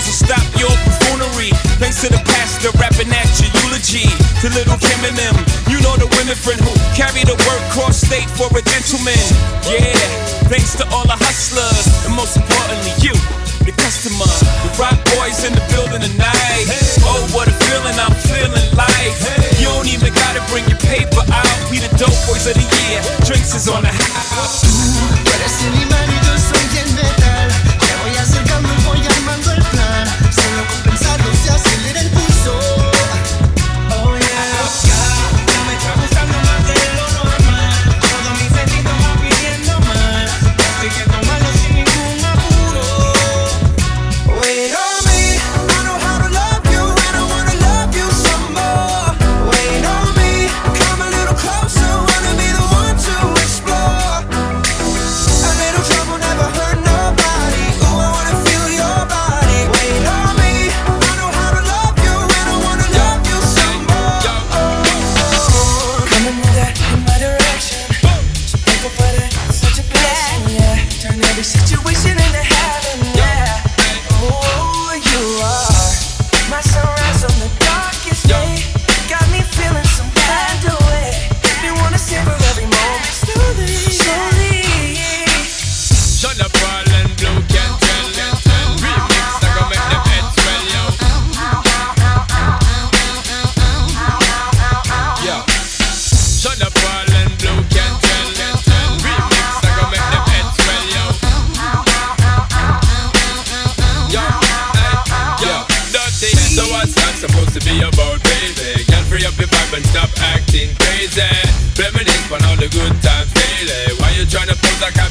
drums will stop your buffoonery. Thanks to the pastor rapping at your eulogy. To little Kim and them, you know the Winifred who carry the word cross state for a gentleman. Yeah, thanks to all the hustlers, and most importantly, you. The customer, the Roc boys in the building tonight. Oh, what a feeling I'm feeling like. You don't even gotta bring your paper out. We the dope boys of the year. Drinks is on the house.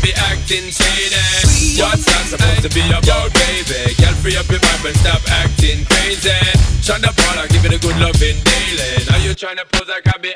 be acting shady. What's that supposed to be about, baby? Girl, free up your vibe and stop acting crazy. Shonda Paula, give it a good loving daily. Now you tryna pose like I be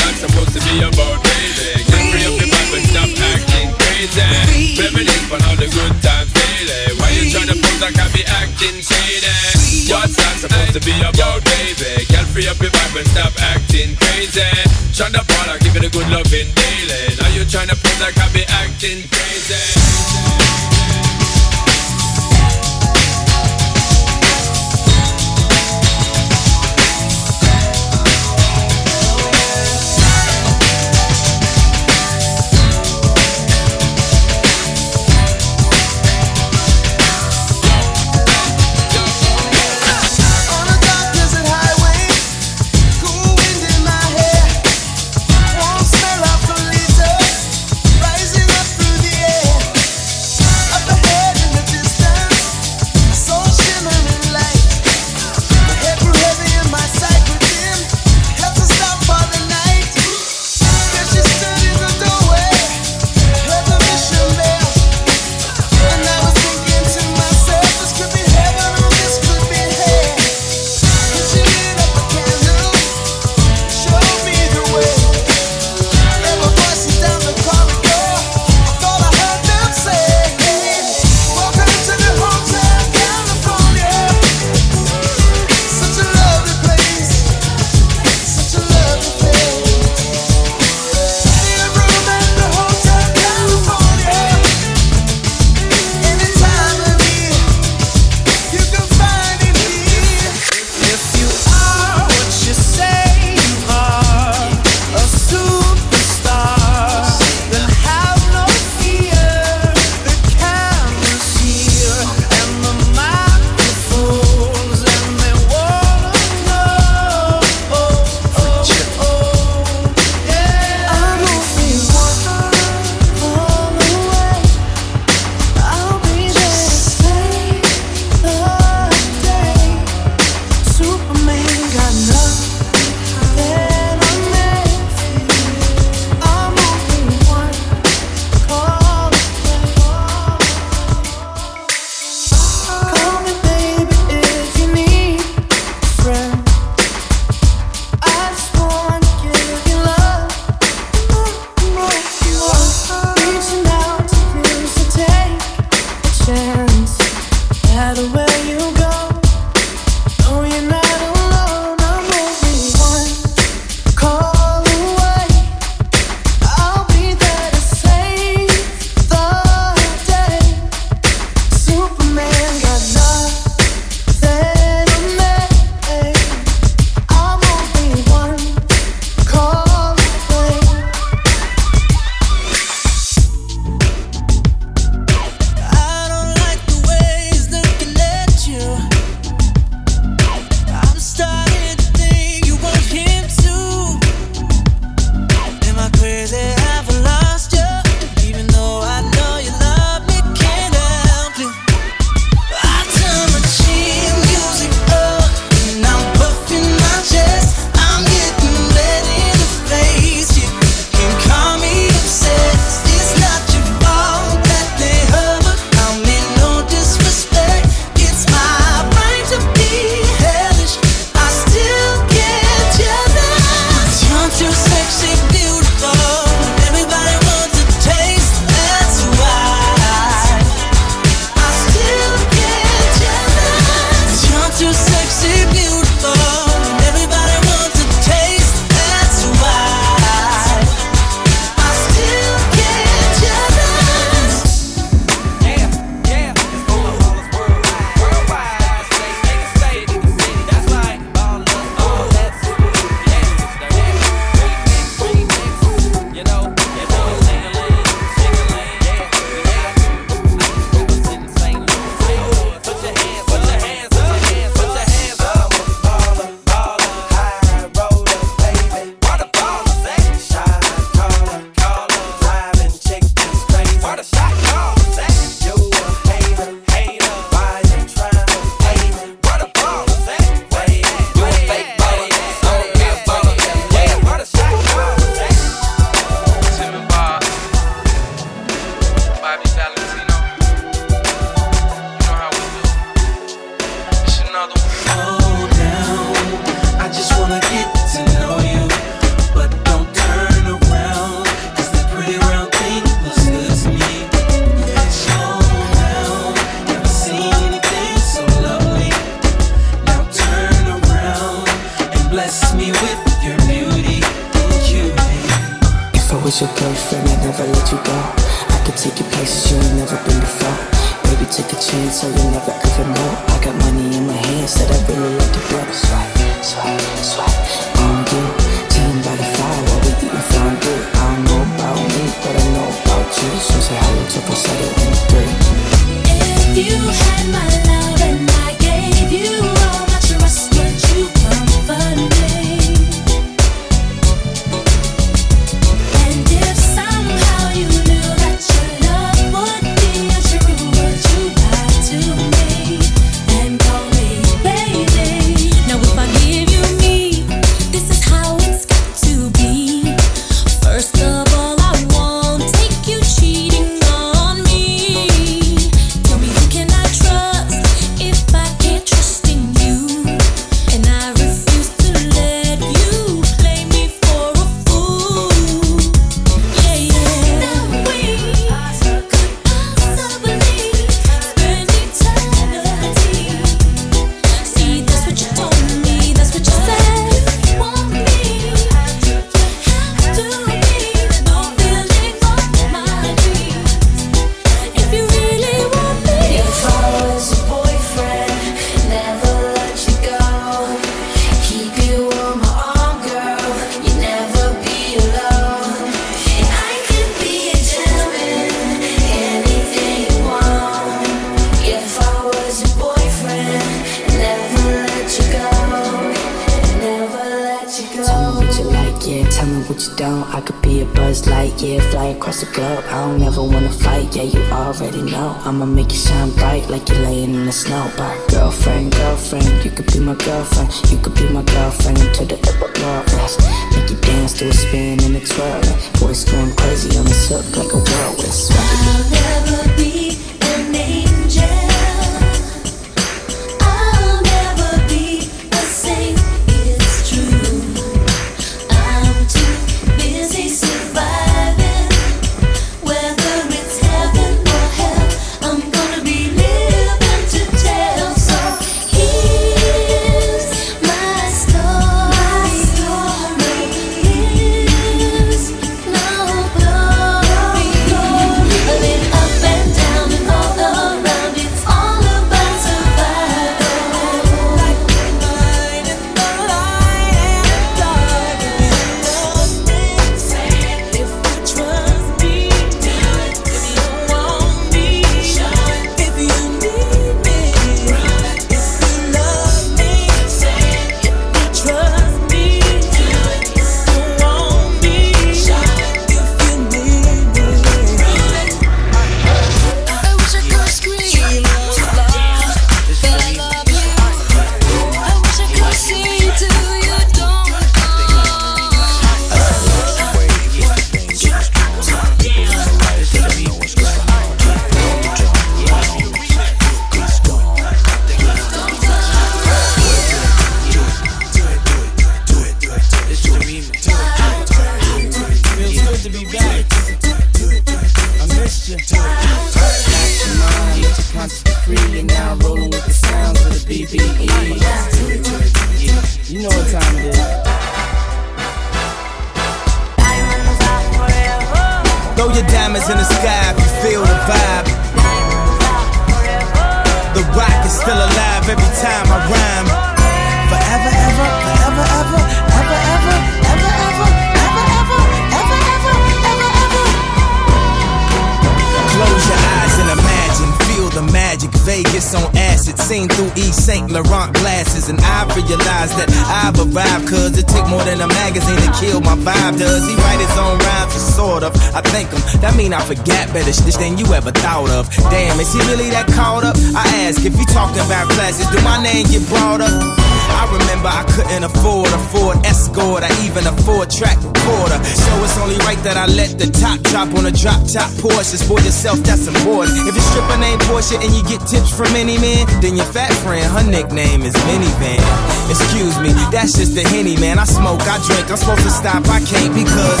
cause it take more than a magazine to kill my vibe. Does he write his own rhymes? Sort of. I think him. That mean I forget better shit than you ever thought of. Damn, is he really that caught up? I ask if he talking about classes, do my name get brought up? I remember I couldn't afford a Ford Escort, I even a four track recorder. So it's only right that I let the top drop on a drop top Porsche. For yourself, that's important. If you your stripper name Porsche and you get tips from any man, then your fat friend, her nickname is Minivan. Excuse me, that's just the henny man. I smoke, I drink, I'm supposed to stop, I can't because.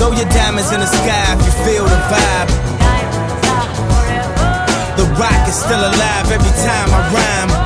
Throw your diamonds in the sky if you feel the vibe. The Roc is still alive every time I rhyme.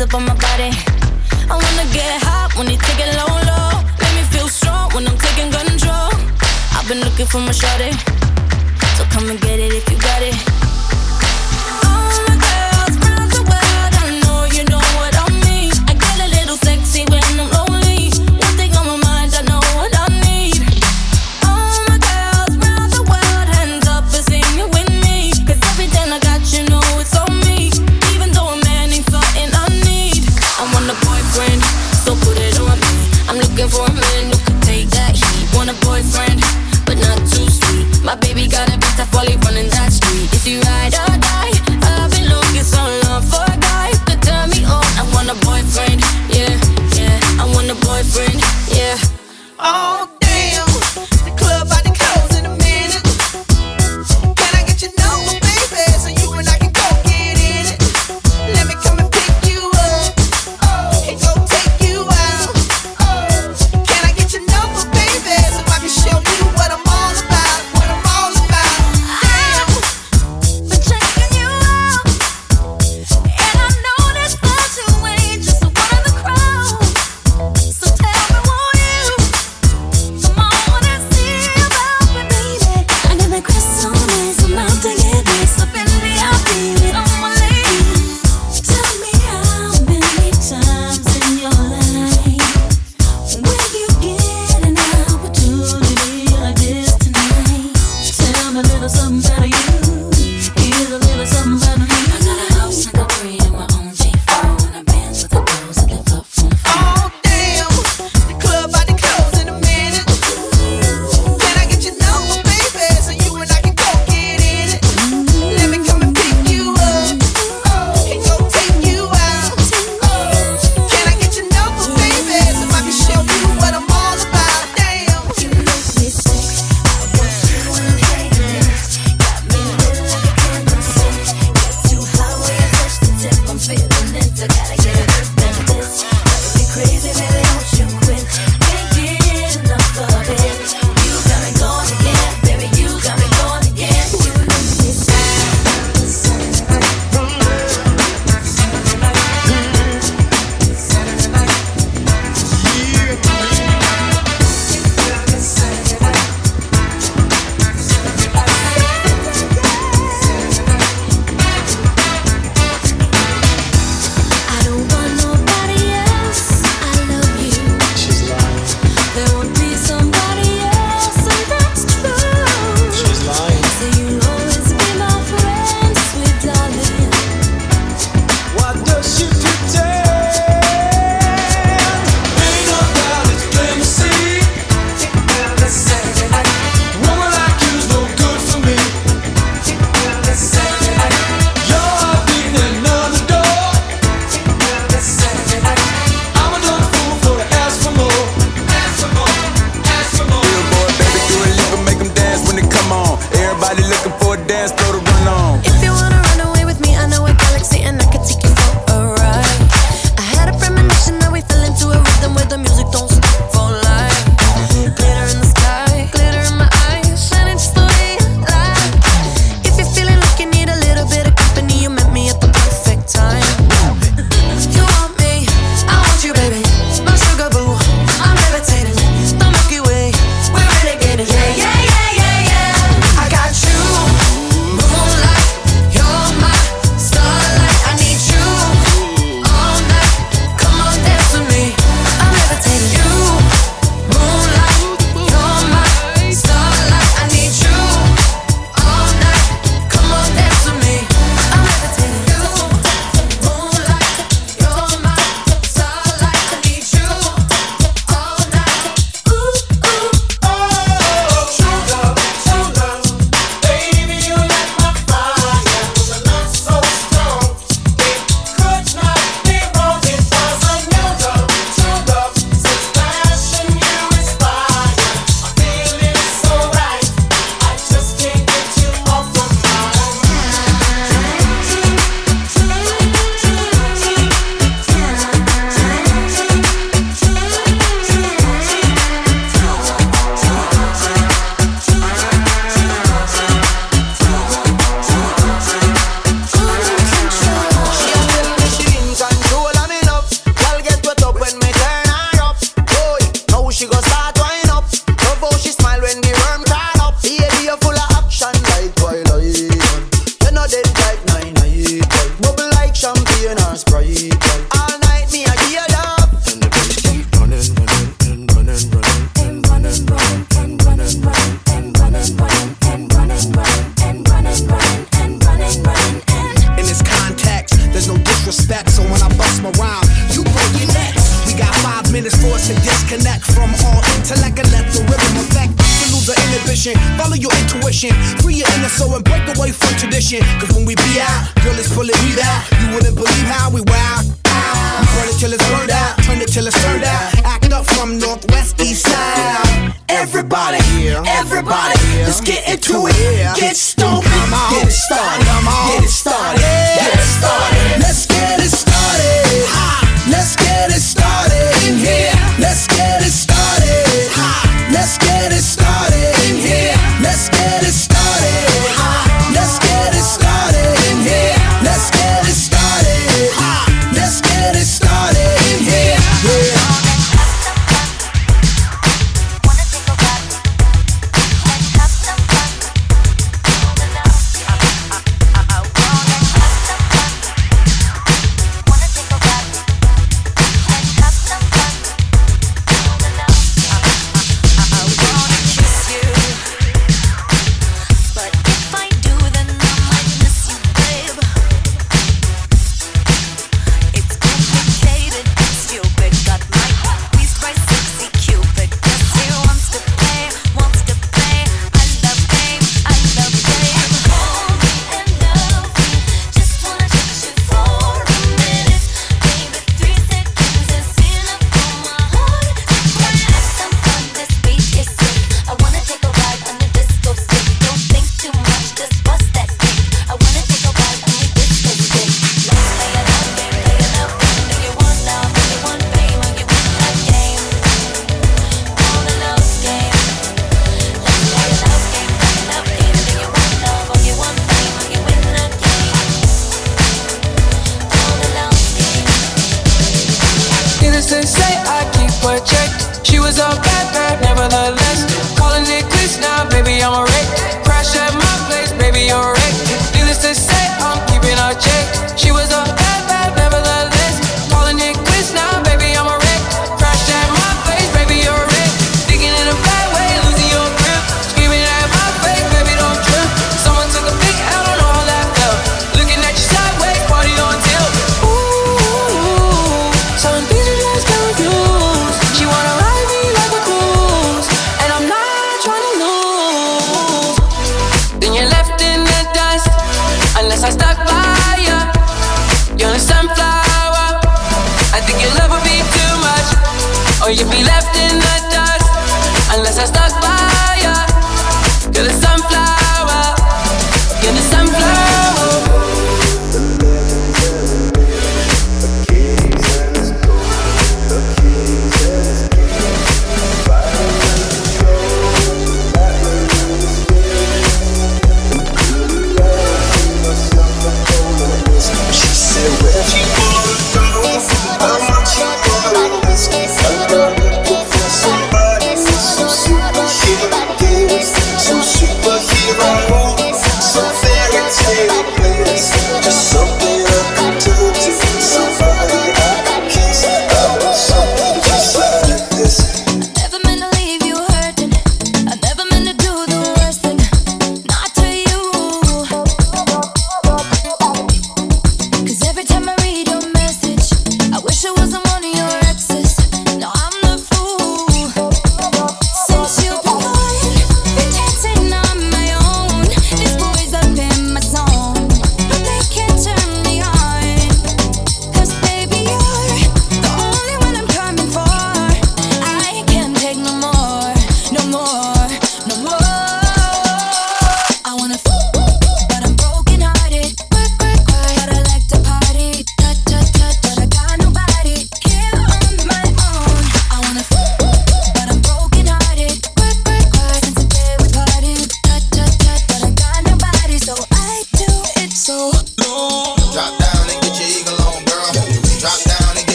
hands up on my body. I wanna get hot when you take it low, low. Make me feel strong when I'm taking control. I've been looking for my shorty.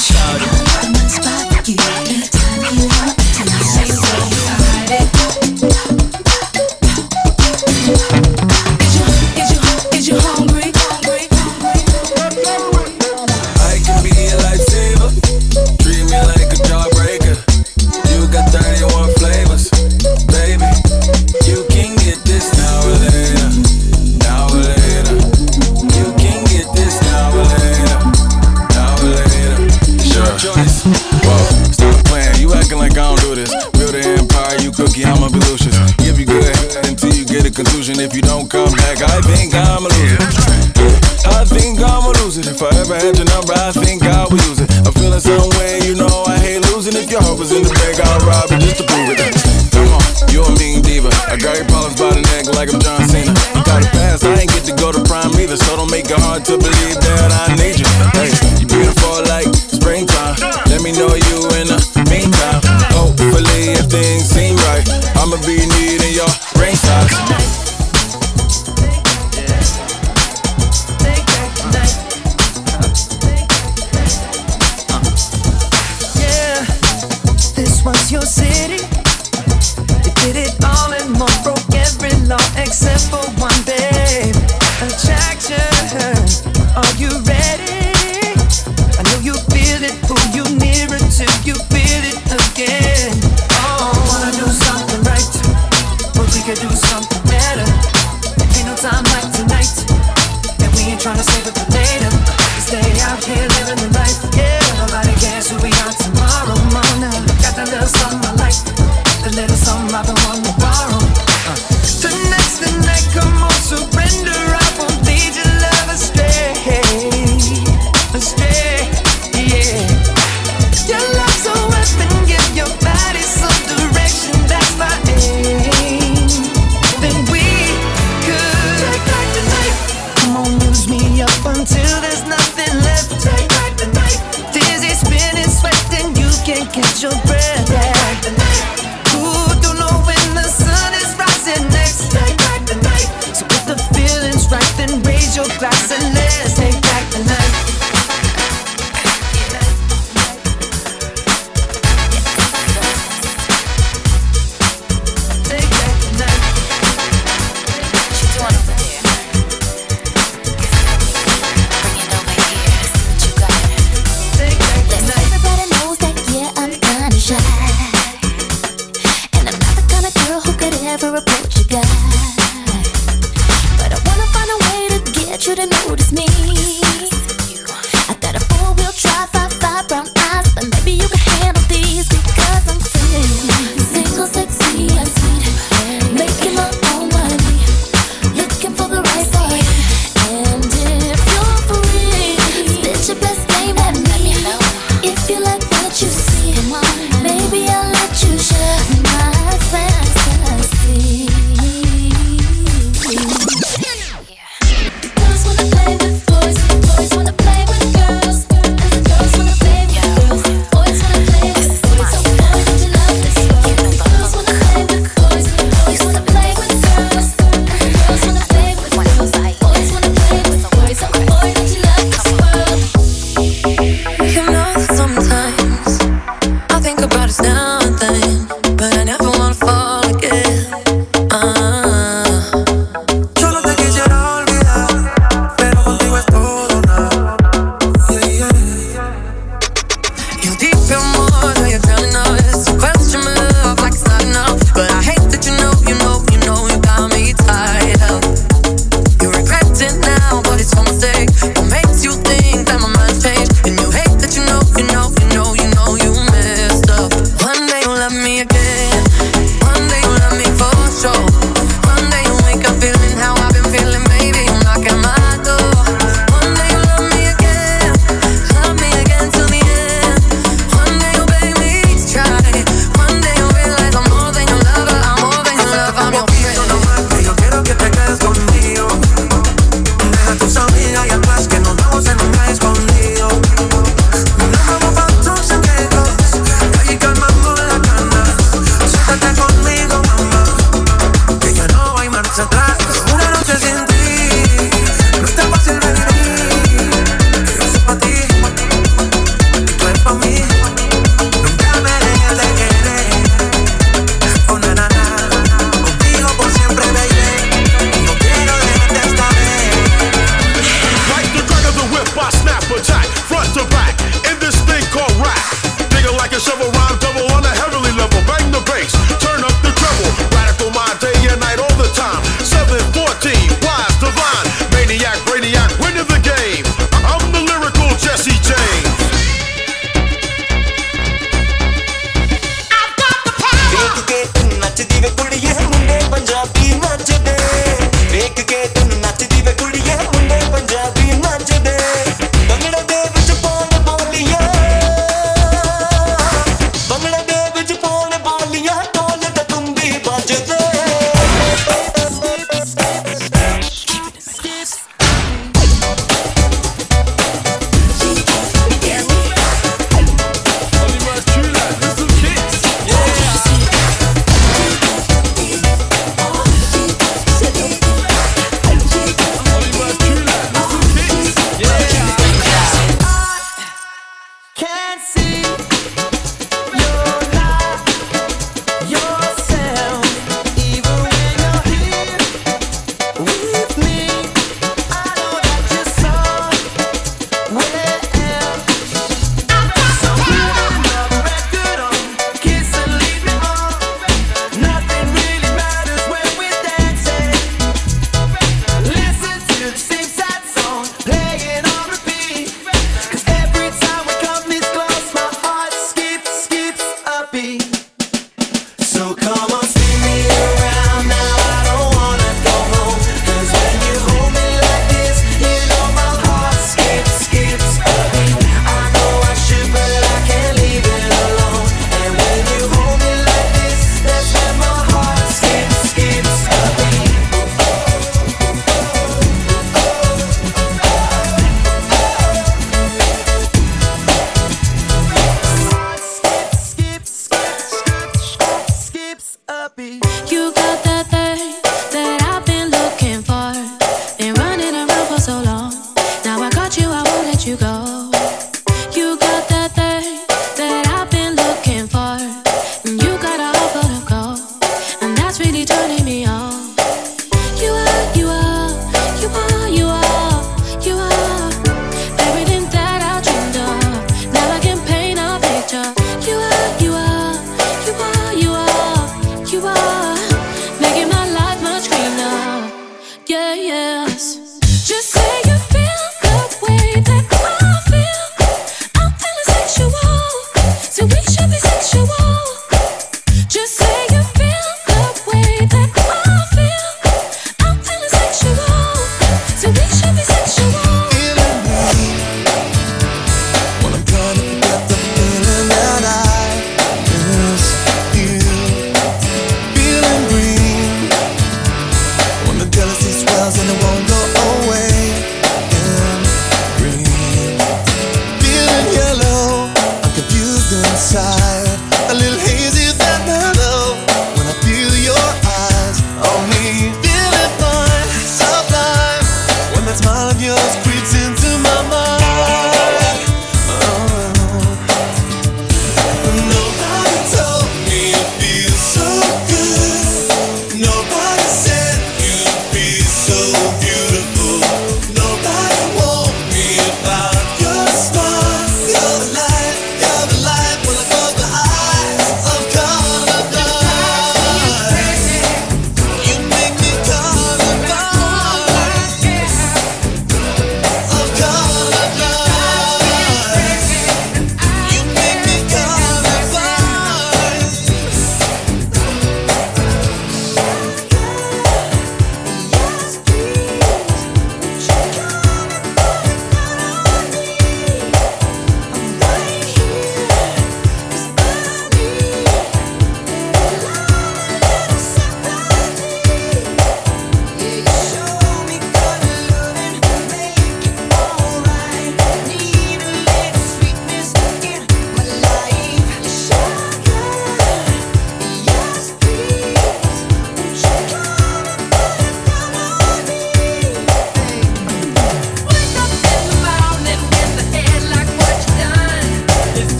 shorty out here living the life. Yeah, nobody cares who we are tomorrow. Got that little something I like, the little something I've been.